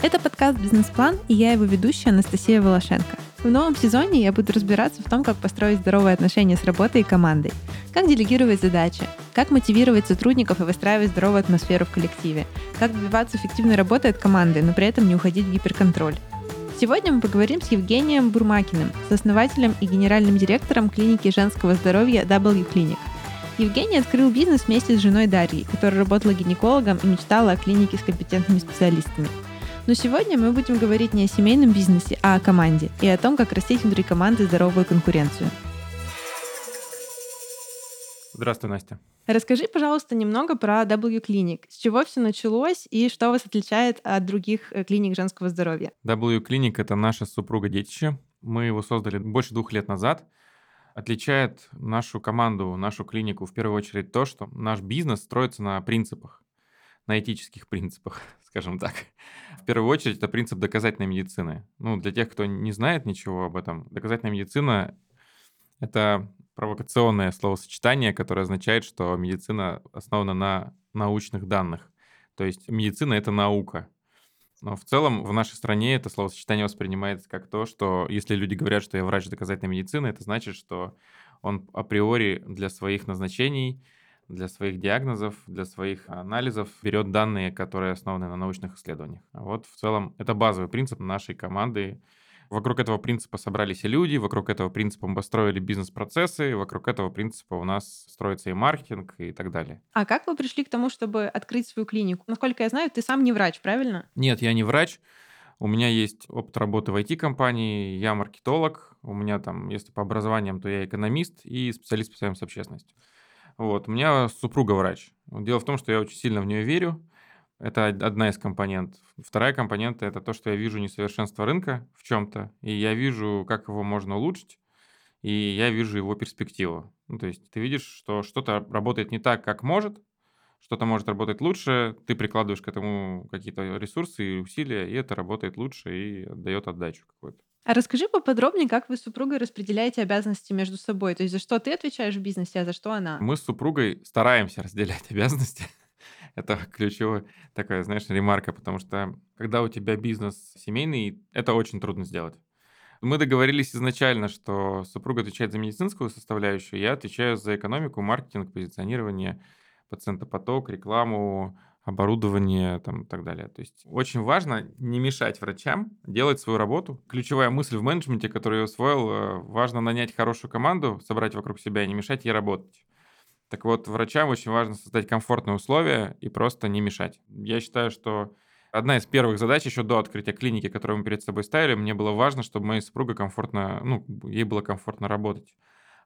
Это подкаст «Бизнес-план» и я его ведущая Анастасия Волошенко. В новом сезоне я буду разбираться в том, как построить здоровые отношения с работой и командой, как делегировать задачи, как мотивировать сотрудников и выстраивать здоровую атмосферу в коллективе, как добиваться эффективной работы от команды, но при этом не уходить в гиперконтроль. Сегодня мы поговорим с Евгением Бурмакиным, сооснователем и генеральным директором клиники женского здоровья W Clinic. Евгений открыл бизнес вместе с женой Дарьей, которая работала гинекологом и мечтала о клинике с компетентными специалистами. Но сегодня мы будем говорить не о семейном бизнесе, а о команде и о том, как растить внутри команды здоровую конкуренцию. Здравствуй, Настя. Расскажи, пожалуйста, немного про W Clinic. С чего все началось и что вас отличает от других э, клиник женского здоровья? W Clinic — это наша супруга детище. Мы его создали больше двух лет назад. Отличает нашу команду, нашу клинику в первую очередь то, что наш бизнес строится на принципах, на этических принципах, скажем так. В первую очередь это принцип доказательной медицины. Ну, для тех, кто не знает ничего об этом, доказательная медицина — это провокационное словосочетание, которое означает, что медицина основана на научных данных. То есть медицина — это наука. Но в целом в нашей стране это словосочетание воспринимается как то, что если люди говорят, что я врач доказательной медицины, это значит, что он априори для своих назначений, для своих диагнозов, для своих анализов берет данные, которые основаны на научных исследованиях. Вот в целом это базовый принцип нашей команды Вокруг этого принципа собрались и люди, вокруг этого принципа мы построили бизнес-процессы, вокруг этого принципа у нас строится и маркетинг и так далее. А как вы пришли к тому, чтобы открыть свою клинику? Насколько я знаю, ты сам не врач, правильно? Нет, я не врач. У меня есть опыт работы в IT-компании, я маркетолог, у меня там, если по образованиям, то я экономист и специалист по связям с общественностью. Вот, у меня супруга врач. Дело в том, что я очень сильно в нее верю, это одна из компонентов. Вторая компонента это то, что я вижу несовершенство рынка в чем-то, и я вижу, как его можно улучшить, и я вижу его перспективу. Ну, то есть ты видишь, что что-то работает не так, как может, что-то может работать лучше, ты прикладываешь к этому какие-то ресурсы и усилия, и это работает лучше и дает отдачу какую-то. А расскажи поподробнее, как вы с супругой распределяете обязанности между собой. То есть за что ты отвечаешь в бизнесе, а за что она? Мы с супругой стараемся разделять обязанности. Это ключевая такая, знаешь, ремарка, потому что когда у тебя бизнес семейный, это очень трудно сделать. Мы договорились изначально, что супруга отвечает за медицинскую составляющую, я отвечаю за экономику, маркетинг, позиционирование, пациентопоток, рекламу, оборудование там, и так далее. То есть очень важно не мешать врачам делать свою работу. Ключевая мысль в менеджменте, которую я усвоил, э, важно нанять хорошую команду, собрать вокруг себя и не мешать ей работать. Так вот, врачам очень важно создать комфортные условия и просто не мешать. Я считаю, что одна из первых задач еще до открытия клиники, которую мы перед собой ставили, мне было важно, чтобы моей супруге комфортно, ну, ей было комфортно работать.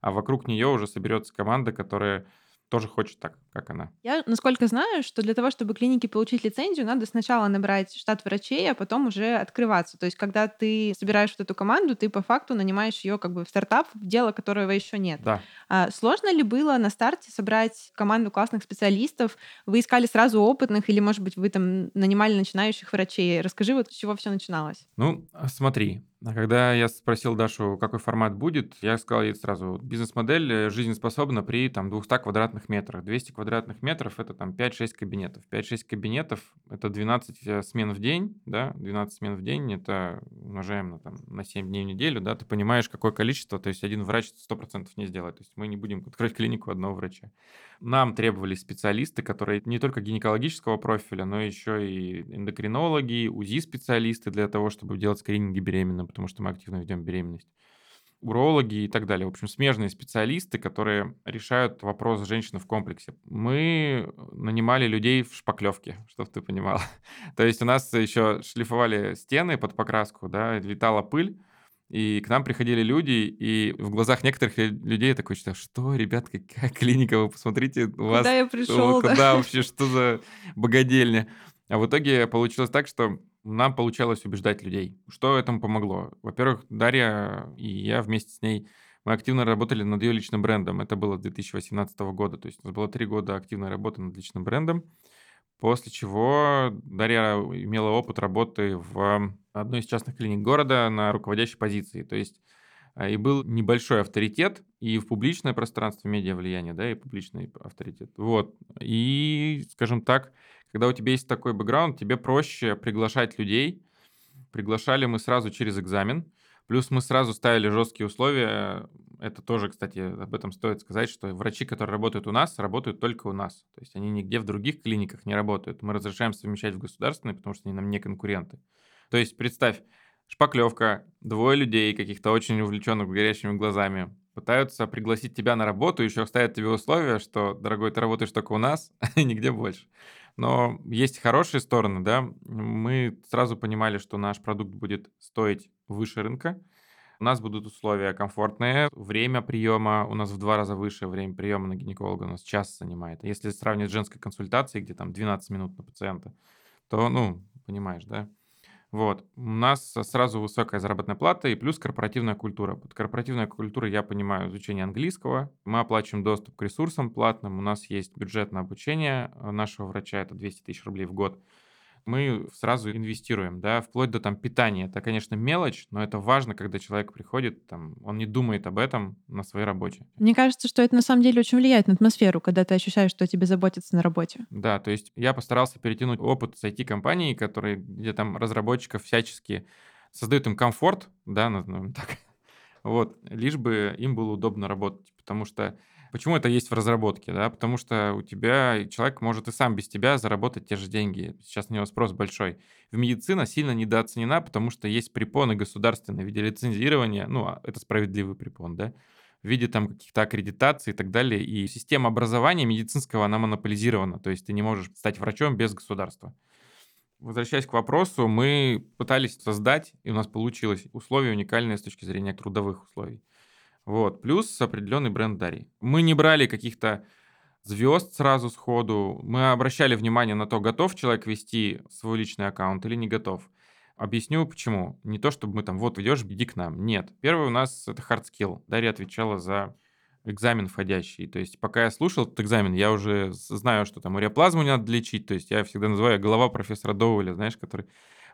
А вокруг нее уже соберется команда, которая тоже хочет так, как она. Я, насколько знаю, что для того, чтобы клинике получить лицензию, надо сначала набрать штат врачей, а потом уже открываться. То есть, когда ты собираешь вот эту команду, ты по факту нанимаешь ее как бы в стартап, в дело которого еще нет. Да. А сложно ли было на старте собрать команду классных специалистов? Вы искали сразу опытных или, может быть, вы там нанимали начинающих врачей? Расскажи, вот с чего все начиналось. Ну, смотри, а когда я спросил Дашу, какой формат будет, я сказал ей сразу, бизнес-модель э, жизнеспособна при там 200 квадратных метрах. 200 квадратных метров – это там 5-6 кабинетов. 5-6 кабинетов – это 12 э, смен в день, да, 12 смен в день – это умножаем на, там, на 7 дней в неделю, да, ты понимаешь, какое количество, то есть один врач 100% не сделает. То есть мы не будем открыть клинику одного врача. Нам требовались специалисты, которые не только гинекологического профиля, но еще и эндокринологи, УЗИ-специалисты для того, чтобы делать скрининги беременным потому что мы активно ведем беременность урологи и так далее. В общем, смежные специалисты, которые решают вопрос женщины в комплексе. Мы нанимали людей в шпаклевке, чтобы ты понимал. То есть у нас еще шлифовали стены под покраску, да, летала пыль, и к нам приходили люди, и в глазах некоторых людей я такой считаю, что, ребят, какая клиника, вы посмотрите, у вас... Куда я пришел, Куда да? вообще, что за богадельня? А в итоге получилось так, что нам получалось убеждать людей. Что этому помогло? Во-первых, Дарья и я вместе с ней, мы активно работали над ее личным брендом. Это было с 2018 года. То есть у нас было три года активной работы над личным брендом. После чего Дарья имела опыт работы в одной из частных клиник города на руководящей позиции. То есть и был небольшой авторитет и в публичное пространство медиа влияние, да, и публичный авторитет. Вот. И, скажем так, когда у тебя есть такой бэкграунд, тебе проще приглашать людей. Приглашали мы сразу через экзамен. Плюс мы сразу ставили жесткие условия. Это тоже, кстати, об этом стоит сказать, что врачи, которые работают у нас, работают только у нас. То есть они нигде в других клиниках не работают. Мы разрешаем совмещать в государственные, потому что они нам не конкуренты. То есть представь, шпаклевка, двое людей, каких-то очень увлеченных горящими глазами, пытаются пригласить тебя на работу, еще ставят тебе условия, что, дорогой, ты работаешь только у нас, и нигде больше. Но есть хорошие стороны, да. Мы сразу понимали, что наш продукт будет стоить выше рынка. У нас будут условия комфортные. Время приема у нас в два раза выше. Время приема на гинеколога у нас час занимает. Если сравнивать с женской консультацией, где там 12 минут на пациента, то, ну, понимаешь, да? Вот. У нас сразу высокая заработная плата и плюс корпоративная культура. Под корпоративной культурой я понимаю изучение английского. Мы оплачиваем доступ к ресурсам платным. У нас есть бюджет на обучение нашего врача, это 200 тысяч рублей в год мы сразу инвестируем, да, вплоть до там питания. Это, конечно, мелочь, но это важно, когда человек приходит, там, он не думает об этом на своей работе. Мне кажется, что это на самом деле очень влияет на атмосферу, когда ты ощущаешь, что о тебе заботятся на работе. Да, то есть я постарался перетянуть опыт с IT-компаний, которые, где там разработчиков всячески создают им комфорт, да, назовем так, вот, лишь бы им было удобно работать, потому что Почему это есть в разработке? Да? Потому что у тебя человек может и сам без тебя заработать те же деньги. Сейчас на него спрос большой. В медицина сильно недооценена, потому что есть препоны государственные в виде лицензирования. Ну, а это справедливый препон, да? в виде там каких-то аккредитаций и так далее. И система образования медицинского, она монополизирована. То есть ты не можешь стать врачом без государства. Возвращаясь к вопросу, мы пытались создать, и у нас получилось, условия уникальные с точки зрения трудовых условий. Вот. Плюс определенный бренд Дарий. Мы не брали каких-то звезд сразу сходу. Мы обращали внимание на то, готов человек вести свой личный аккаунт или не готов. Объясню почему. Не то, чтобы мы там, вот идешь, иди к нам. Нет. Первый у нас это hard skill. Дарья отвечала за экзамен входящий. То есть пока я слушал этот экзамен, я уже знаю, что там уреоплазму не надо лечить. То есть я всегда называю голова профессора Доуэля, знаешь, который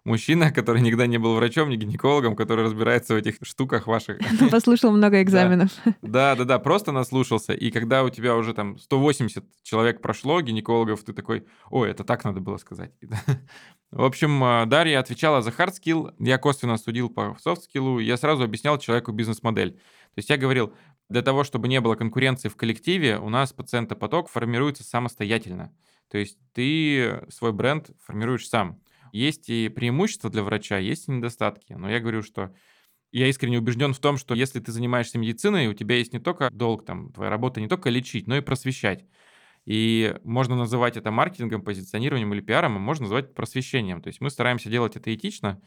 мужчина, который никогда не был врачом, не гинекологом, который разбирается в этих штуках ваших. Послушал много экзаменов. Да, да, да, просто наслушался. И когда у тебя уже там 180 человек прошло, гинекологов, ты такой, ой, это так надо было сказать. В общем, а, Дарья отвечала за hard skill, я косвенно судил по soft skill, я сразу объяснял человеку бизнес-модель. То есть я говорил, для того, чтобы не было конкуренции в коллективе, у нас пациентопоток формируется самостоятельно. То есть ты свой бренд формируешь сам. Есть и преимущества для врача, есть и недостатки. Но я говорю, что я искренне убежден в том, что если ты занимаешься медициной, у тебя есть не только долг, там, твоя работа не только лечить, но и просвещать. И можно называть это маркетингом, позиционированием или пиаром, а можно называть просвещением. То есть мы стараемся делать это этично,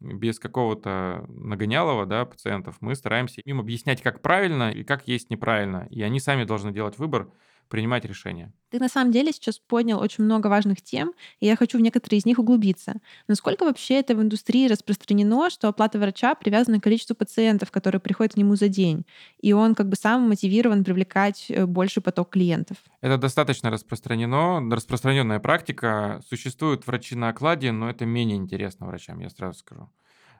без какого-то нагонялого да, пациентов. Мы стараемся им объяснять, как правильно и как есть неправильно. И они сами должны делать выбор, принимать решения. Ты на самом деле сейчас поднял очень много важных тем, и я хочу в некоторые из них углубиться. Насколько вообще это в индустрии распространено, что оплата врача привязана к количеству пациентов, которые приходят к нему за день, и он как бы сам мотивирован привлекать э, больший поток клиентов? Это достаточно распространено, распространенная практика. Существуют врачи на окладе, но это менее интересно врачам, я сразу скажу.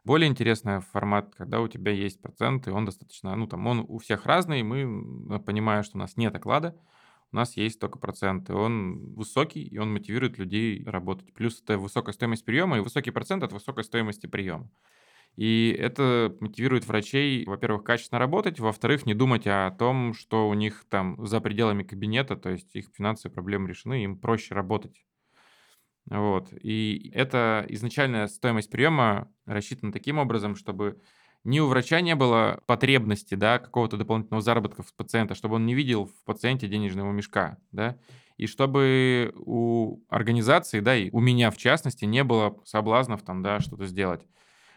Более интересный формат, когда у тебя есть проценты, он достаточно, ну там он у всех разный, мы понимаем, что у нас нет оклада, у нас есть только проценты. Он высокий, и он мотивирует людей работать. Плюс это высокая стоимость приема и высокий процент от высокой стоимости приема. И это мотивирует врачей, во-первых, качественно работать, во-вторых, не думать о том, что у них там за пределами кабинета, то есть их финансовые проблемы решены, им проще работать. Вот. И это изначальная стоимость приема рассчитана таким образом, чтобы ни у врача не было потребности, да, какого-то дополнительного заработка с пациента, чтобы он не видел в пациенте денежного мешка, да, и чтобы у организации, да, и у меня в частности, не было соблазнов там, да, что-то сделать.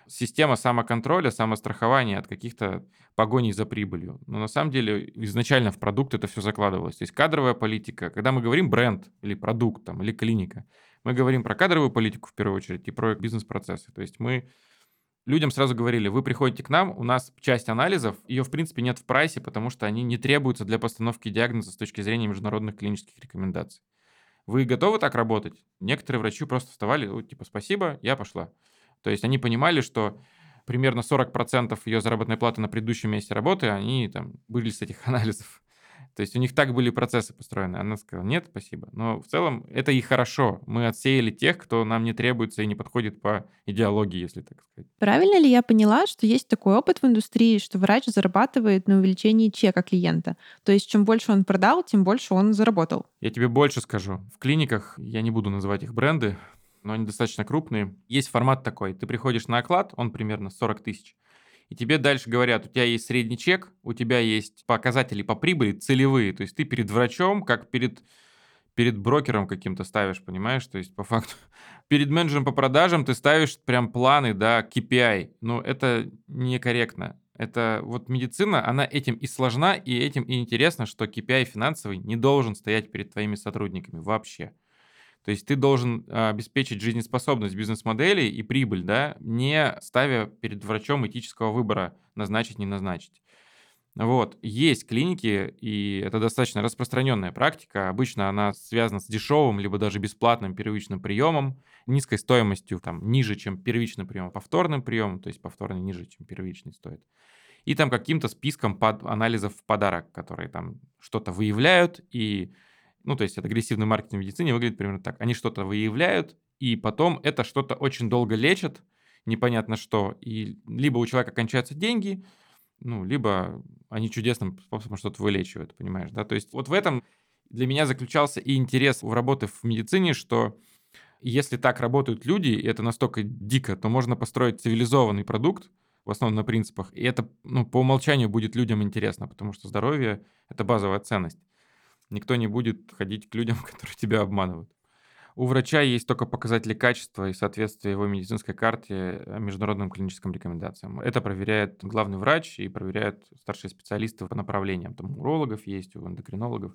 Система самоконтроля, самострахования от каких-то погоней за прибылью. Но на самом деле изначально в продукт это все закладывалось. То есть кадровая политика, когда мы говорим бренд или продукт там, или клиника, мы говорим про кадровую политику в первую очередь и про бизнес-процессы. То есть мы людям сразу говорили, вы приходите к нам, у нас часть анализов, ее в принципе нет в прайсе, потому что они не требуются для постановки диагноза с точки зрения международных клинических рекомендаций. Вы готовы так работать? Некоторые врачи просто вставали, типа, спасибо, я пошла. То есть они понимали, что примерно 40% ее заработной платы на предыдущем месте работы, они там были с этих анализов. То есть у них так были процессы построены. Она сказала, нет, спасибо. Но в целом это и хорошо. Мы отсеяли тех, кто нам не требуется и не подходит по идеологии, если так сказать. Правильно ли я поняла, что есть такой опыт в индустрии, что врач зарабатывает на увеличении чека клиента? То есть чем больше он продал, тем больше он заработал? Я тебе больше скажу. В клиниках, я не буду называть их бренды, но они достаточно крупные. Есть формат такой. Ты приходишь на оклад, он примерно 40 тысяч. И тебе дальше говорят, у тебя есть средний чек, у тебя есть показатели по прибыли целевые. То есть ты перед врачом, как перед, перед брокером каким-то ставишь, понимаешь? То есть по факту перед менеджером по продажам ты ставишь прям планы, да, KPI. Но это некорректно. Это вот медицина, она этим и сложна, и этим и интересно, что KPI финансовый не должен стоять перед твоими сотрудниками вообще. То есть ты должен а, обеспечить жизнеспособность бизнес-модели и прибыль, да, не ставя перед врачом этического выбора назначить, не назначить. Вот. Есть клиники, и это достаточно распространенная практика. Обычно она связана с дешевым, либо даже бесплатным первичным приемом, низкой стоимостью, там, ниже, чем первичный прием, повторным приемом, то есть повторный ниже, чем первичный стоит. И там каким-то списком под анализов в подарок, которые там что-то выявляют, и ну, то есть это агрессивный маркетинг в медицине выглядит примерно так. Они что-то выявляют, и потом это что-то очень долго лечат, непонятно что, и либо у человека кончаются деньги, ну, либо они чудесным способом что-то вылечивают, понимаешь, да? То есть вот в этом для меня заключался и интерес в работе в медицине, что если так работают люди, и это настолько дико, то можно построить цивилизованный продукт, в основном на принципах, и это ну, по умолчанию будет людям интересно, потому что здоровье — это базовая ценность. Никто не будет ходить к людям, которые тебя обманывают. У врача есть только показатели качества и соответствия его медицинской карте э, международным клиническим рекомендациям. Это проверяет главный врач и проверяют старшие специалисты по направлениям. Там у урологов есть, у эндокринологов.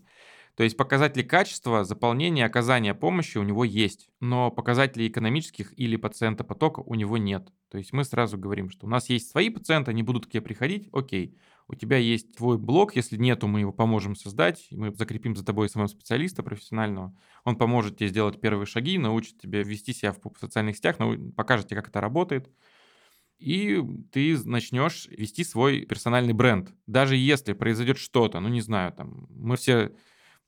То есть показатели качества, заполнения, оказания помощи у него есть, но показателей экономических или пациента потока у него нет. То есть мы сразу говорим, что у нас есть свои пациенты, они будут к тебе приходить, окей. У тебя есть твой блог, если нету, мы его поможем создать, мы закрепим за тобой самого специалиста профессионального. Он поможет тебе сделать первые шаги, научит тебя вести себя в социальных сетях, покажет тебе, как это работает и ты начнешь вести свой персональный бренд. Даже если произойдет что-то, ну не знаю, там, мы все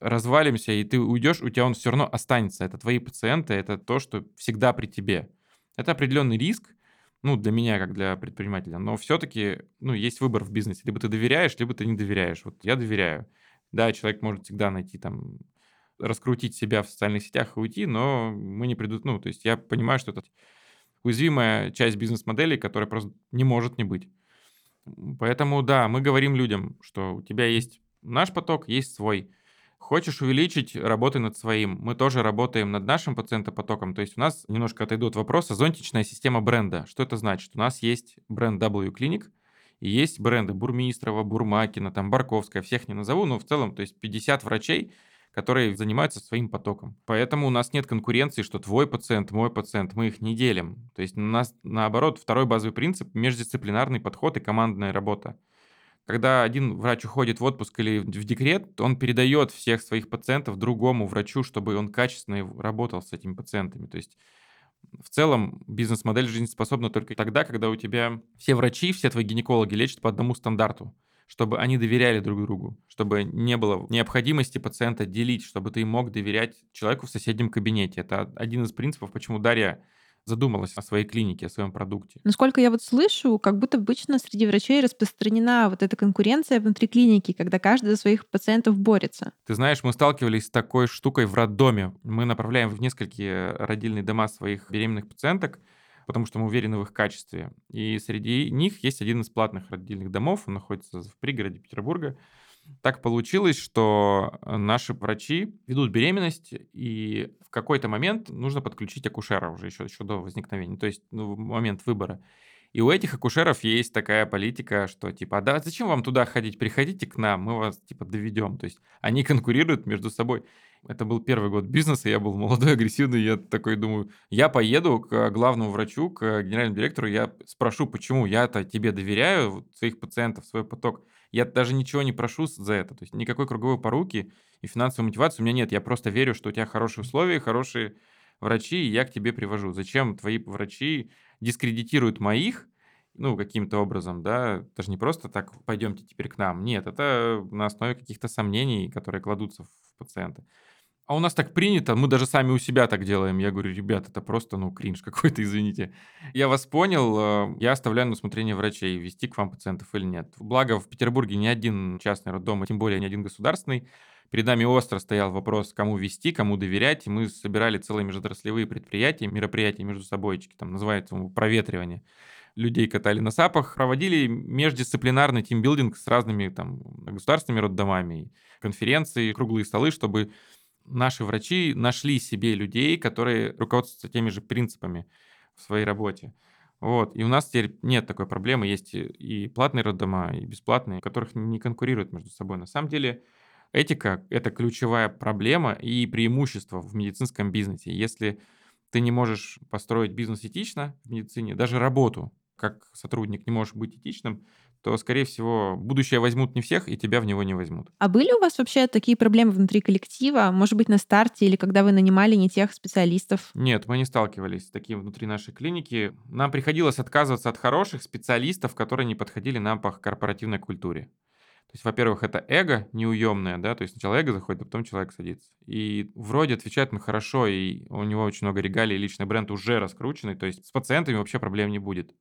развалимся, и ты уйдешь, у тебя он все равно останется. Это твои пациенты, это то, что всегда при тебе. Это определенный риск, ну, для меня, как для предпринимателя, но все-таки, ну, есть выбор в бизнесе. Либо ты доверяешь, либо ты не доверяешь. Вот я доверяю. Да, человек может всегда найти там, раскрутить себя в социальных сетях и уйти, но мы не придут, ну, то есть я понимаю, что это уязвимая часть бизнес-модели, которая просто не может не быть. Поэтому, да, мы говорим людям, что у тебя есть наш поток, есть свой. Хочешь увеличить, работай над своим. Мы тоже работаем над нашим пациентопотоком. То есть у нас, немножко отойду от вопроса, зонтичная система бренда. Что это значит? У нас есть бренд W Clinic, и есть бренды Бурмистрова, Бурмакина, там Барковская, всех не назову, но в целом, то есть 50 врачей, которые занимаются своим потоком. Поэтому у нас нет конкуренции, что твой пациент, мой пациент, мы их не делим. То есть у нас, наоборот, второй базовый принцип – междисциплинарный подход и командная работа когда один врач уходит в отпуск или в декрет, он передает всех своих пациентов другому врачу, чтобы он качественно работал с этими пациентами. То есть в целом бизнес-модель жизнеспособна только тогда, когда у тебя все врачи, все твои гинекологи лечат по одному стандарту, чтобы они доверяли друг другу, чтобы не было необходимости пациента делить, чтобы ты мог доверять человеку в соседнем кабинете. Это один из принципов, почему Дарья задумалась о своей клинике, о своем продукте. Насколько я вот слышу, как будто обычно среди врачей распространена вот эта конкуренция внутри клиники, когда каждый за своих пациентов борется. Ты знаешь, мы сталкивались с такой штукой в роддоме. Мы направляем в несколькие родильные дома своих беременных пациенток, потому что мы уверены в их качестве. И среди них есть один из платных родильных домов, он находится в пригороде Петербурга. Так получилось, что э, наши врачи ведут беременность, и в какой-то момент нужно подключить акушера уже еще, еще до возникновения, то есть ну, в момент выбора. И у этих акушеров есть такая политика, что типа, «А да зачем вам туда ходить, приходите к нам, мы вас типа доведем. То есть они конкурируют между собой. Это был первый год бизнеса, я был молодой, агрессивный, я такой думаю, я поеду к главному врачу, к генеральному директору, я спрошу, почему я-то тебе доверяю своих пациентов, свой поток. Я даже ничего не прошу за это, то есть никакой круговой поруки и финансовой мотивации у меня нет. Я просто верю, что у тебя хорошие условия, хорошие врачи, и я к тебе привожу. Зачем твои врачи дискредитируют моих ну, каким-то образом, да, это же не просто так, пойдемте теперь к нам. Нет, это на основе каких-то сомнений, которые кладутся в пациента. А у нас так принято, мы даже сами у себя так делаем. Я говорю, ребят, это просто, ну, кринж какой-то, извините. Я вас понял, э, я оставляю на усмотрение врачей, вести к вам пациентов или нет. Благо, в Петербурге ни один частный роддом, а тем более ни один государственный, Перед нами остро стоял вопрос, кому вести, кому доверять, и мы собирали целые межотраслевые предприятия, мероприятия между собойчики, там называется проветривание людей катали на САПах, проводили междисциплинарный тимбилдинг с разными там государственными роддомами, конференции, круглые столы, чтобы наши врачи нашли себе людей, которые руководствуются теми же принципами в своей работе. Вот. И у нас теперь нет такой проблемы. Есть и платные роддома, и бесплатные, которых не конкурируют между собой. На самом деле этика — это ключевая проблема и преимущество в медицинском бизнесе. Если ты не можешь построить бизнес этично в медицине, даже работу как сотрудник не можешь быть этичным, то, скорее всего, будущее возьмут не всех, и тебя в него не возьмут. А были у вас вообще такие проблемы внутри коллектива? Может быть, на старте или когда вы нанимали не тех специалистов? Нет, мы не сталкивались с таким внутри нашей клиники. Нам приходилось отказываться от хороших специалистов, которые не подходили нам по корпоративной культуре. То есть, во-первых, это эго неуемное, да, то есть сначала эго заходит, а потом человек садится. И вроде отвечает мы хорошо, и у него очень много регалий, личный бренд уже раскрученный, то есть с пациентами вообще проблем не будет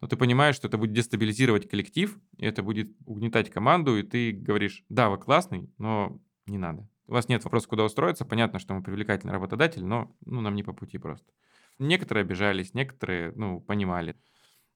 но ты понимаешь, что это будет дестабилизировать коллектив, и это будет угнетать команду, и ты говоришь, да, вы классный, но не надо. У вас нет вопроса, куда устроиться, понятно, что мы привлекательный работодатель, но ну, нам не по пути просто. Некоторые обижались, некоторые, ну, понимали.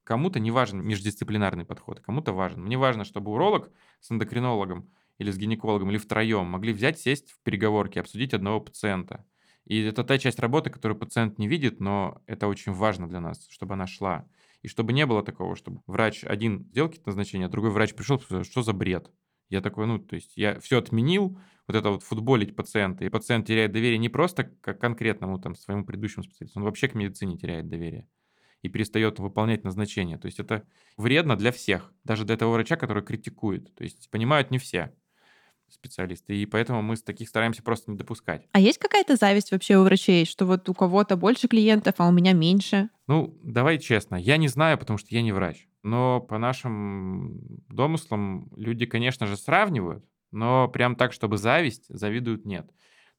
Кому-то не важен междисциплинарный подход, кому-то важен. Мне важно, чтобы уролог с эндокринологом или с гинекологом, или втроем могли взять, сесть в переговорке, обсудить одного пациента. И это та часть работы, которую пациент не видит, но это очень важно для нас, чтобы она шла. И чтобы не было такого, чтобы врач один сделал какие-то назначения, а другой врач пришел, что за бред? Я такой, ну, то есть я все отменил, вот это вот футболить пациента, и пациент теряет доверие не просто к конкретному там своему предыдущему специалисту, он вообще к медицине теряет доверие и перестает выполнять назначение. То есть это вредно для всех, даже для того врача, который критикует. То есть понимают не все специалисты, и поэтому мы с таких стараемся просто не допускать. А есть какая-то зависть вообще у врачей, что вот у кого-то больше клиентов, а у меня меньше? Ну, давай честно, я не знаю, потому что я не врач. Но по нашим домыслам люди, конечно же, сравнивают, но прям так, чтобы зависть, завидуют нет.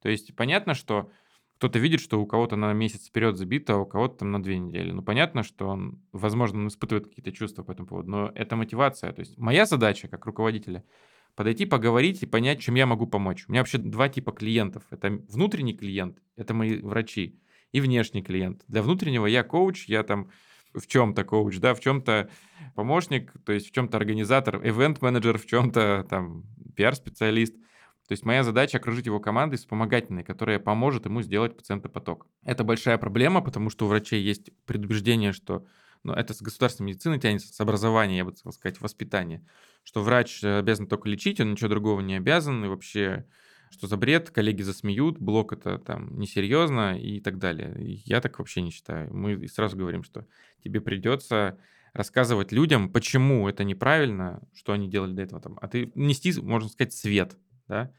То есть понятно, что кто-то видит, что у кого-то на месяц вперед забито, а у кого-то там на две недели. Ну, понятно, что он, возможно, он испытывает какие-то чувства по этому поводу, но это мотивация. То есть моя задача как руководителя подойти, поговорить и понять, чем я могу помочь. У меня вообще два типа клиентов. Это внутренний клиент, это мои врачи, и внешний клиент. Для внутреннего я коуч, я там в чем-то коуч, да, в чем-то помощник, то есть в чем-то организатор, event-менеджер, в чем-то там пиар-специалист. То есть моя задача окружить его командой вспомогательной, которая поможет ему сделать пациента-поток. Это большая проблема, потому что у врачей есть предубеждение, что ну, это с государственной медицины тянется, с образования, я бы хотел сказать, воспитания, что врач э, обязан только лечить, он ничего другого не обязан, и вообще что за бред, коллеги засмеют, блок это там несерьезно и так далее. Я так вообще не считаю. Мы сразу говорим, что тебе придется рассказывать людям, почему это неправильно, что они делали до этого там, а ты нести, можно сказать, свет, да.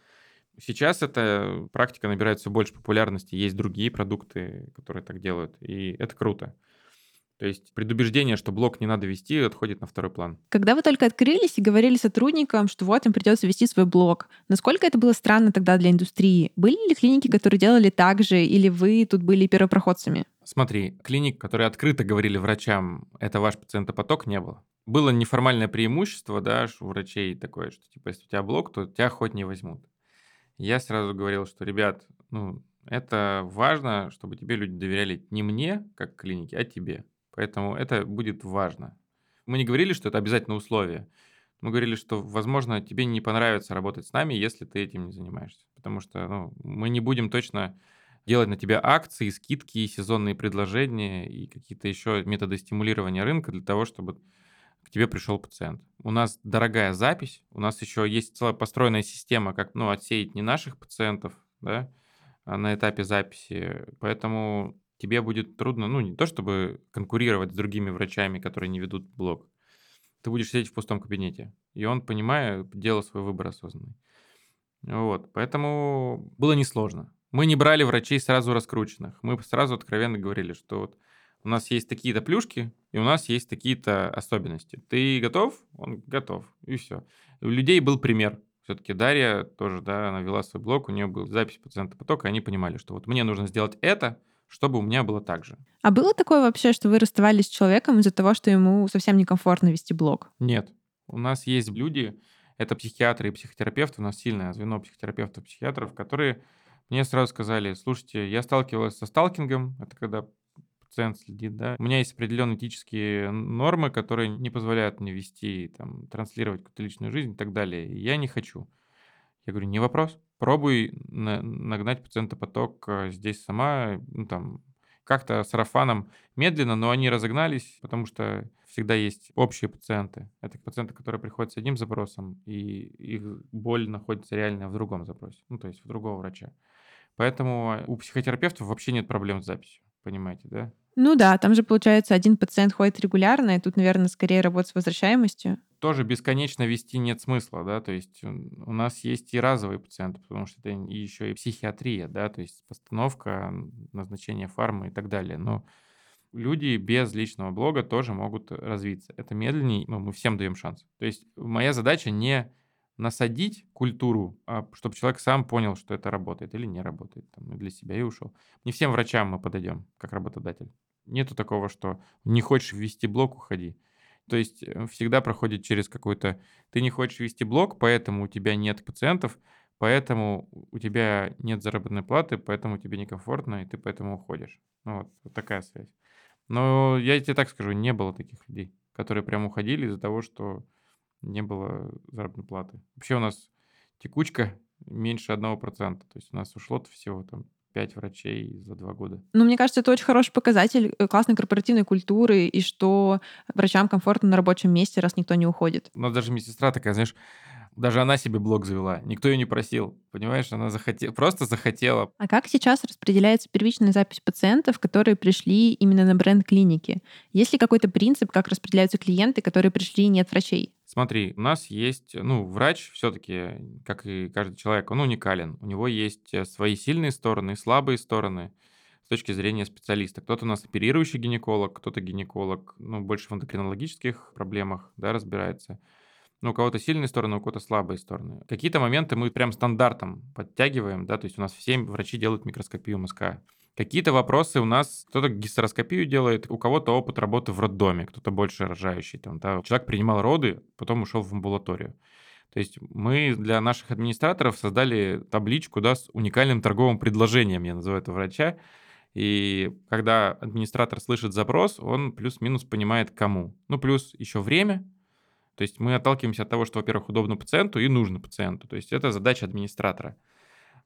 Сейчас эта практика набирает все больше популярности, есть другие продукты, которые так делают, и это круто. То есть предубеждение, что блог не надо вести, отходит на второй план. Когда вы только открылись и говорили сотрудникам, что вот им придется вести свой блог, насколько это было странно тогда для индустрии? Были ли клиники, которые делали так же, или вы тут были первопроходцами? Смотри, клиник, которые открыто говорили врачам, это ваш пациентопоток, не было. Было неформальное преимущество, да, у врачей такое, что типа, если у тебя блог, то тебя хоть не возьмут. Я сразу говорил, что, ребят, ну, это важно, чтобы тебе люди доверяли не мне, как клинике, а тебе. Поэтому это будет важно. Мы не говорили, что это обязательно условие. Мы говорили, что, возможно, тебе не понравится работать с нами, если ты этим не занимаешься. Потому что ну, мы не будем точно делать на тебя акции, скидки, сезонные предложения и какие-то еще методы стимулирования рынка для того, чтобы к тебе пришел пациент. У нас дорогая запись, у нас еще есть целая построенная система, как ну, отсеять не наших пациентов да, а на этапе записи. Поэтому тебе будет трудно, ну, не то чтобы конкурировать с другими врачами, которые не ведут блог. Ты будешь сидеть в пустом кабинете. И он, понимая, делал свой выбор осознанный. Вот, поэтому было несложно. Мы не брали врачей сразу раскрученных. Мы сразу откровенно говорили, что вот у нас есть такие-то плюшки, и у нас есть такие-то особенности. Ты готов? Он готов. И все. У людей был пример. Все-таки Дарья тоже, да, она вела свой блог, у нее был запись пациента потока, и они понимали, что вот мне нужно сделать это, чтобы у меня было так же. А было такое вообще, что вы расставались с человеком из-за того, что ему совсем некомфортно вести блог? Нет. У нас есть люди, это психиатры и психотерапевты, у нас сильное звено психотерапевтов и психиатров, которые мне сразу сказали, слушайте, я сталкивалась со сталкингом, это когда пациент следит, да. У меня есть определенные этические нормы, которые не позволяют мне вести, там, транслировать какую-то личную жизнь и так далее. И я не хочу. Я говорю, не вопрос. Пробуй на- нагнать пациента поток э, здесь сама, ну, там, как-то сарафаном медленно, но они разогнались, потому что всегда есть общие пациенты. Это пациенты, которые приходят с одним запросом, и их боль находится реально в другом запросе, ну, то есть в другого врача. Поэтому у психотерапевтов вообще нет проблем с записью, понимаете, да? Ну да, там же, получается, один пациент ходит регулярно, и тут, наверное, скорее работа с возвращаемостью. Тоже бесконечно вести нет смысла, да, то есть у нас есть и разовые пациенты, потому что это еще и психиатрия, да, то есть постановка, назначение фармы и так далее. Но люди без личного блога тоже могут развиться. Это медленнее, но мы всем даем шанс. То есть моя задача не насадить культуру, а чтобы человек сам понял, что это работает или не работает, там, для себя и ушел. Не всем врачам мы подойдем, как работодатель. Нету такого, что не хочешь ввести блок, уходи. То есть э, всегда проходит через какой-то... Ты не хочешь вести блок, поэтому у тебя нет пациентов, поэтому у тебя нет заработной платы, поэтому тебе некомфортно, и ты поэтому уходишь. Ну вот, вот такая связь. Но я тебе так скажу, не было таких людей, которые прям уходили из-за того, что не было заработной платы. Вообще у нас текучка меньше 1%. То есть у нас ушло всего там 5 врачей за два года. Ну, мне кажется, это очень хороший показатель э, классной корпоративной культуры и что врачам комфортно на рабочем месте, раз никто не уходит. У нас даже медсестра такая, знаешь, даже она себе блог завела. Никто ее не просил. Понимаешь, она захотела, просто захотела. А как сейчас распределяется первичная запись пациентов, которые пришли именно на бренд клиники? Есть ли какой-то принцип, как распределяются клиенты, которые пришли и нет врачей? Смотри, у нас есть, ну, врач все-таки, как и каждый человек, он уникален. У него есть э, свои сильные стороны слабые стороны с точки зрения специалиста. Кто-то у нас оперирующий гинеколог, кто-то гинеколог, ну, больше в эндокринологических проблемах, да, разбирается. Ну, у кого-то сильные стороны, у кого-то слабые стороны. Какие-то моменты мы прям стандартом подтягиваем, да, то есть у нас все врачи делают микроскопию мозга. Какие-то вопросы у нас, кто-то гистероскопию делает, у кого-то опыт работы в роддоме, кто-то больше рожающий. Там, да. Человек принимал роды, потом ушел в амбулаторию. То есть мы для наших администраторов создали табличку да, с уникальным торговым предложением, я называю это врача. И когда администратор слышит запрос, он плюс-минус понимает, кому. Ну, плюс еще время. То есть мы отталкиваемся от того, что, во-первых, удобно пациенту и нужно пациенту. То есть это задача администратора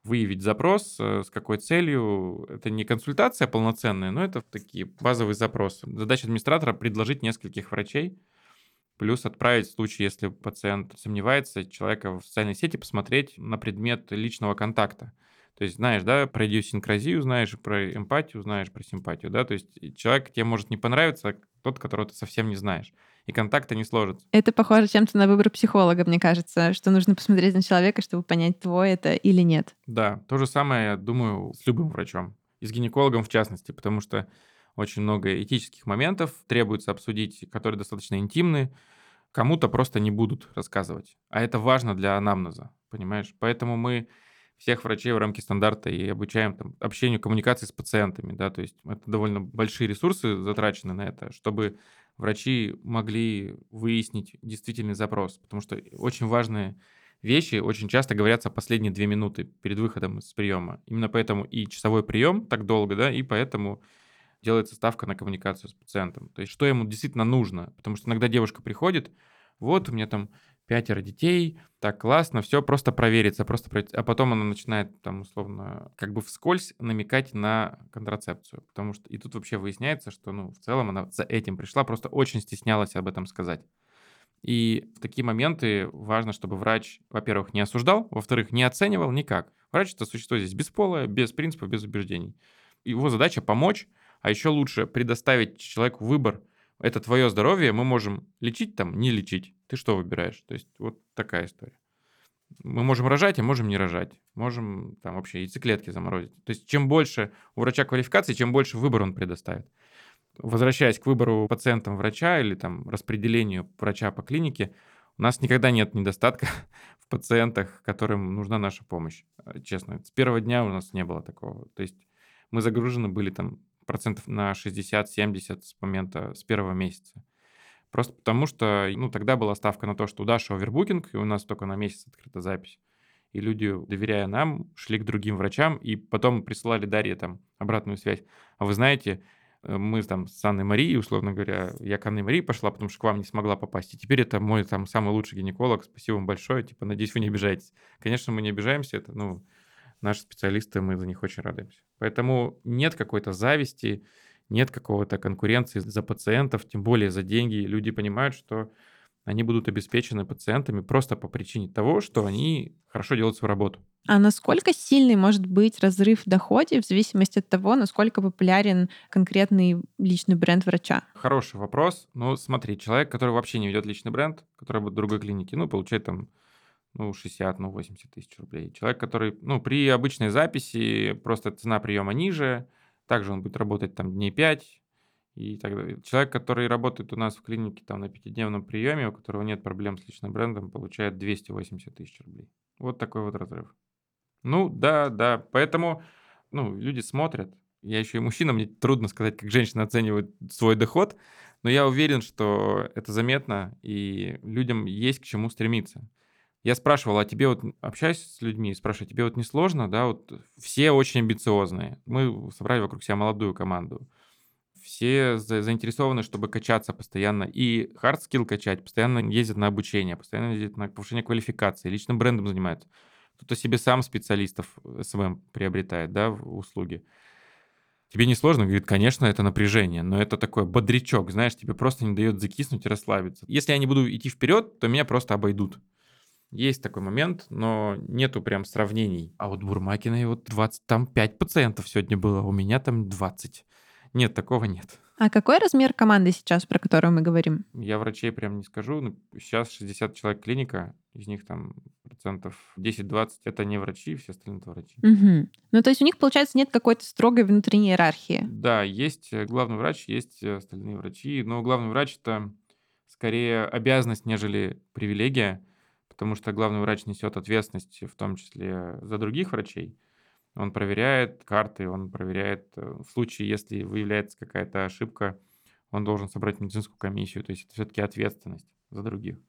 выявить запрос, э, с какой целью. Это не консультация полноценная, но это такие базовые запросы. Задача администратора предложить нескольких врачей, плюс отправить в случае, если пациент сомневается, человека в социальной сети посмотреть на предмет личного контакта. То есть знаешь, да, про идиосинкразию знаешь, про эмпатию знаешь, про симпатию, да, то есть человек тебе может не понравиться, тот, которого ты совсем не знаешь и контакты не сложатся. Это похоже чем-то на выбор психолога, мне кажется, что нужно посмотреть на человека, чтобы понять, твой это или нет. Да, то же самое, я думаю, с любым врачом. И с гинекологом в частности, потому что очень много этических моментов требуется обсудить, которые достаточно интимны, кому-то просто не будут рассказывать. А это важно для анамнеза, понимаешь? Поэтому мы всех врачей в рамке стандарта и обучаем там, общению, коммуникации с пациентами, да, то есть это довольно большие ресурсы затрачены на это, чтобы врачи могли выяснить действительный запрос, потому что очень важные вещи очень часто говорятся последние две минуты перед выходом из приема. Именно поэтому и часовой прием так долго, да, и поэтому делается ставка на коммуникацию с пациентом. То есть что ему действительно нужно. Потому что иногда девушка приходит, вот у меня там пятеро детей, так классно, все просто проверится, просто проверится. А потом она начинает там условно как бы вскользь намекать на контрацепцию, потому что и тут вообще выясняется, что ну в целом она за этим пришла, просто очень стеснялась об этом сказать. И в такие моменты важно, чтобы врач, во-первых, не осуждал, во-вторых, не оценивал никак. Врач это существо здесь бесполое, без принципов, без убеждений. Его задача помочь, а еще лучше предоставить человеку выбор. Это твое здоровье, мы можем лечить там, не лечить. Ты что выбираешь? То есть вот такая история. Мы можем рожать, а можем не рожать. Можем там вообще яйцеклетки заморозить. То есть чем больше у врача квалификации, чем больше выбор он предоставит. возвращаясь к выбору пациентам врача или там распределению врача по клинике, у нас никогда нет недостатка в пациентах, которым нужна наша помощь. Честно, с первого дня у нас не было такого. То есть мы загружены были там процентов на 60-70 с момента, с первого месяца. Просто потому что, ну, тогда была ставка на то, что у Даши овербукинг, и у нас только на месяц открыта запись. И люди, доверяя нам, шли к другим врачам, и потом присылали Дарье там обратную связь. А вы знаете, Э, мы там с Анной Марией, условно говоря, я к Анной Марии пошла, потому что к вам не смогла попасть. И теперь это мой там самый лучший гинеколог. Спасибо вам большое. Типа, надеюсь, вы не обижаетесь. Конечно, мы не обижаемся. Это, ну, наши специалисты, мы за них очень радуемся. Поэтому нет какой-то зависти, нет какого-то конкуренции за пациентов, тем более за деньги. Люди понимают, что они будут обеспечены пациентами просто по причине того, что они хорошо делают свою работу. А насколько сильный может быть разрыв в доходе в зависимости от того, насколько популярен конкретный личный бренд врача? Хороший вопрос. Ну, смотри, человек, который вообще не ведет личный бренд, который в другой клинике, ну, получает там ну, 60, ну, 80 тысяч рублей. Человек, который, ну, при обычной записи просто цена приема ниже, также он будет работать там дней 5, и так далее. Человек, который работает у нас в клинике там на пятидневном приеме, у которого нет проблем с личным брендом, получает 280 тысяч рублей. Вот такой вот разрыв. Ну, да, да. Поэтому, ну, люди смотрят. Я еще и мужчина, мне трудно сказать, как женщина оценивает свой доход, но я уверен, что это заметно, и людям есть к чему стремиться. Я спрашивал, а тебе вот, общаюсь с людьми, спрашиваю, тебе вот не сложно, да, вот все очень амбициозные. Мы собрали вокруг себя молодую команду все заинтересованы, чтобы качаться постоянно. И hard skill качать, постоянно ездят на обучение, постоянно ездят на повышение квалификации, личным брендом занимаются. Кто-то себе сам специалистов SMM эм приобретает, да, в услуги. Тебе не сложно? Говорит, конечно, это напряжение, но это такой бодрячок, знаешь, тебе просто не дает закиснуть и расслабиться. Если я не буду идти вперед, то меня просто обойдут. Есть такой момент, но нету прям сравнений. А вот Бурмакиной вот 20, там 5 пациентов сегодня было, а у меня там 20. Нет, такого нет. А какой размер команды сейчас, про которую мы говорим? Я врачей прям не скажу. но сейчас 60 человек клиника, из них там процентов 10-20 это не врачи, все остальные это врачи. Угу. Ну, то есть у них, получается, нет какой-то строгой внутренней иерархии. Да, есть э, главный врач, есть э, остальные врачи, но главный врач это скорее обязанность, нежели привилегия, потому что главный врач несет ответственность в том числе за других врачей. Он проверяет карты, он проверяет, э, в случае, если выявляется какая-то ошибка, он должен собрать медицинскую комиссию, то есть это все-таки ответственность за других.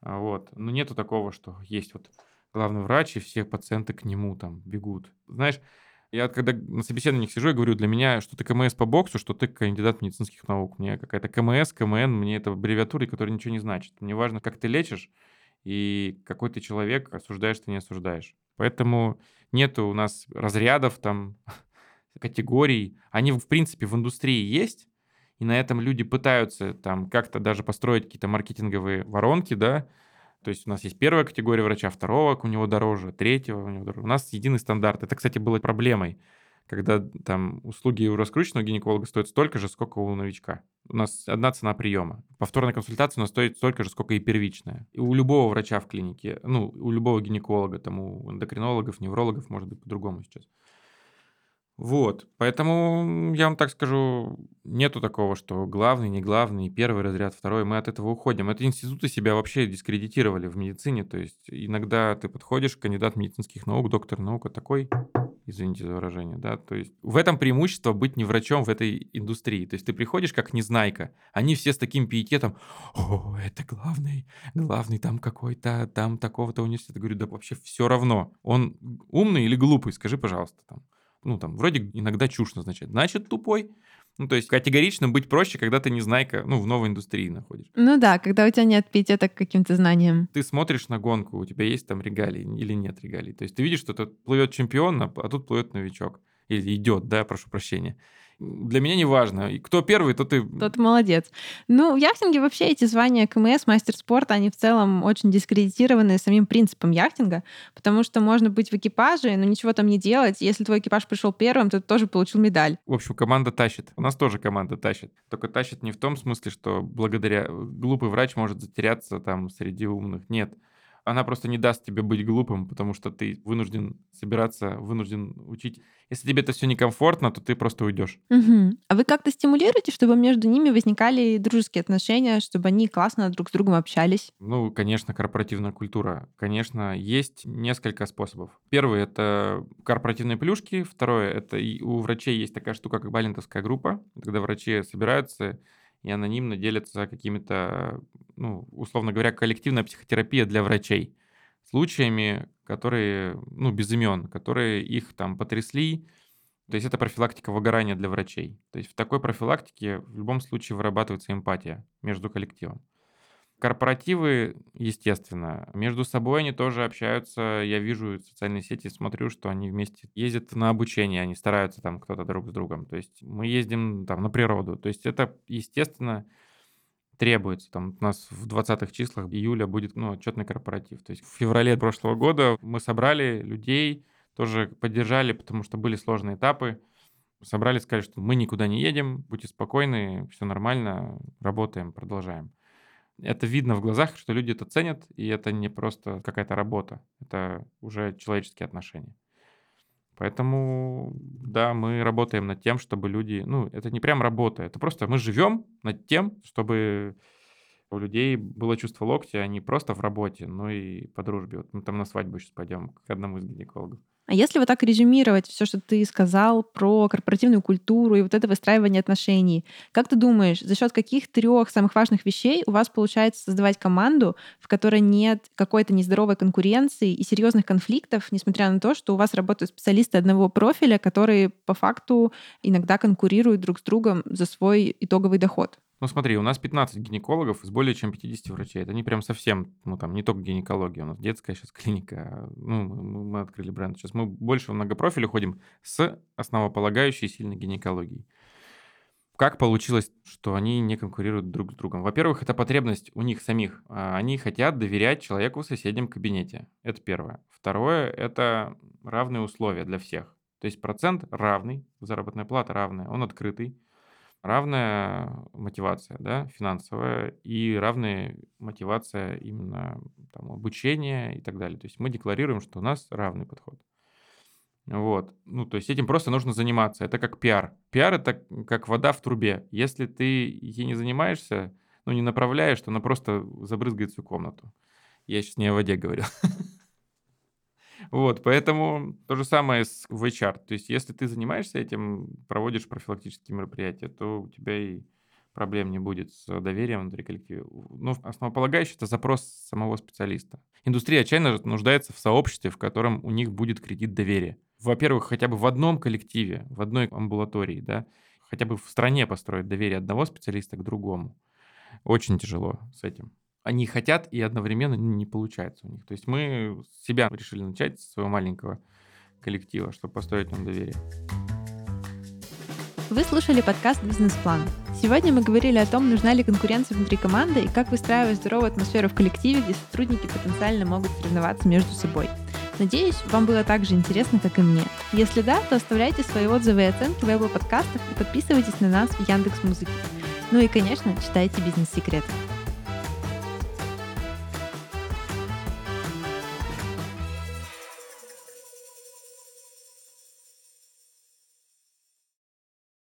А, вот. Но нету такого, что есть вот главный врач, и все пациенты к нему там бегут. Знаешь, я когда на собеседованиях сижу, я говорю, для меня что ты КМС по боксу, что ты кандидат медицинских наук. Мне какая-то КМС, КМН, мне это аббревиатуры, которые ничего не значат. Мне важно, как ты лечишь, и какой ты человек, осуждаешь ты, не осуждаешь. Поэтому нету у нас разрядов, там, категорий. Они, в принципе, в индустрии есть, и на этом люди пытаются там как-то даже построить какие-то маркетинговые воронки, да, то есть у нас есть первая категория врача, второго у него дороже, третьего у него дороже. У нас единый стандарт. Это, кстати, было проблемой когда там услуги у раскрученного гинеколога стоят столько же, сколько у новичка. У нас одна цена приема. Повторная консультация у нас стоит столько же, сколько и первичная. И у любого врача в клинике, ну, у любого гинеколога, там, у эндокринологов, неврологов, может быть, по-другому сейчас. Вот, поэтому я вам так скажу, нету такого, что главный, не главный, первый разряд, второй, мы от этого уходим. Это институты себя вообще дискредитировали в медицине, то есть иногда ты подходишь, кандидат медицинских наук, доктор наук, а такой, извините за выражение, да, то есть в этом преимущество быть не врачом в этой индустрии, то есть ты приходишь как незнайка, они все с таким пиететом, о, это главный, главный там какой-то, там такого-то университета, говорю, да вообще все равно, он умный или глупый, скажи, пожалуйста, там, ну там, вроде иногда чушь назначает, значит тупой, ну, то есть категорично быть проще, когда ты незнайка, ну, в новой индустрии находишь. Ну да, когда у тебя нет пиетета к каким-то знаниям. Ты смотришь на гонку, у тебя есть там регалии или нет регалий. То есть ты видишь, что тут плывет чемпион, а, а тут плывет новичок. Или идет, да, прошу прощения для меня не важно. И кто первый, то ты... Тот молодец. Ну, в яхтинге вообще эти звания КМС, мастер спорта, они в целом очень дискредитированы самим принципом яхтинга, потому что можно быть в экипаже, но ничего там не делать. Если твой экипаж пришел первым, то ты тоже получил медаль. В общем, команда тащит. У нас тоже команда тащит. Только тащит не в том смысле, что благодаря глупый врач может затеряться там среди умных. Нет она просто не даст тебе быть глупым, потому что ты вынужден собираться, вынужден учить. Если тебе это все некомфортно, то ты просто уйдешь. Угу. А вы как-то стимулируете, чтобы между ними возникали дружеские отношения, чтобы они классно друг с другом общались? Ну, конечно, корпоративная культура. Конечно, есть несколько способов. Первый — это корпоративные плюшки. Второе — это у врачей есть такая штука, как балентовская группа, когда врачи собираются и анонимно делятся какими-то, ну, условно говоря, коллективная психотерапия для врачей случаями, которые, ну, без имен, которые их там потрясли. То есть это профилактика выгорания для врачей. То есть в такой профилактике в любом случае вырабатывается эмпатия между коллективом. Корпоративы, естественно, между собой они тоже общаются. Я вижу социальные сети, смотрю, что они вместе ездят на обучение, они стараются там кто-то друг с другом. То есть мы ездим там на природу. То есть это, естественно, требуется. Там у нас в 20-х числах июля будет ну, отчетный корпоратив. То есть в феврале прошлого года мы собрали людей, тоже поддержали, потому что были сложные этапы. Собрали, сказали, что мы никуда не едем, будьте спокойны, все нормально, работаем, продолжаем это видно в глазах, что люди это ценят, и это не просто какая-то работа, это уже человеческие отношения. Поэтому, да, мы работаем над тем, чтобы люди, ну, это не прям работа, это просто мы живем над тем, чтобы у людей было чувство локтя, а не просто в работе, но и по дружбе. Вот мы там на свадьбу сейчас пойдем к одному из гинекологов. А если вот так резюмировать все, что ты сказал про корпоративную культуру и вот это выстраивание отношений, как ты думаешь, за счет каких трех самых важных вещей у вас получается создавать команду, в которой нет какой-то нездоровой конкуренции и серьезных конфликтов, несмотря на то, что у вас работают специалисты одного профиля, которые по факту иногда конкурируют друг с другом за свой итоговый доход? Ну смотри, у нас 15 гинекологов из более чем 50 врачей. Это не прям совсем, ну там не только гинекология, у нас детская сейчас клиника. Ну, мы, открыли бренд. Сейчас мы больше в многопрофиле ходим с основополагающей сильной гинекологией. Как получилось, что они не конкурируют друг с другом? Во-первых, это потребность у них самих. А, они хотят доверять человеку в соседнем кабинете. Это первое. Второе – это равные условия для всех. То есть процент равный, заработная плата равная, он открытый равная мотивация, да, финансовая, и равная мотивация именно там, обучения и так далее. То есть мы декларируем, что у нас равный подход. Вот. Ну, то есть этим просто нужно заниматься. Это как пиар. Пиар — это как вода в трубе. Если ты ей не занимаешься, ну, не направляешь, то она просто забрызгает всю комнату. Я сейчас не о воде говорю. Вот, поэтому то же самое с в. То есть, если ты занимаешься этим, проводишь профилактические мероприятия, то у тебя и проблем не будет с доверием внутри коллектива. Ну, основополагающий это запрос самого специалиста. Индустрия отчаянно нуждается в сообществе, в котором у них будет кредит доверия. Во-первых, хотя бы в одном коллективе, в одной амбулатории, да, хотя бы в стране построить доверие одного специалиста к другому. Очень тяжело с этим они хотят и одновременно не получается у них. То есть мы себя решили начать с своего маленького коллектива, чтобы построить нам доверие. Вы слушали подкаст «Бизнес-план». Сегодня мы говорили о том, нужна ли конкуренция внутри команды и как выстраивать здоровую атмосферу в коллективе, где сотрудники потенциально могут соревноваться между собой. Надеюсь, вам было так же интересно, как и мне. Если да, то оставляйте свои отзывы и оценки в Apple подкастах и подписывайтесь на нас в Яндекс Музыке. Ну и, конечно, читайте бизнес-секреты.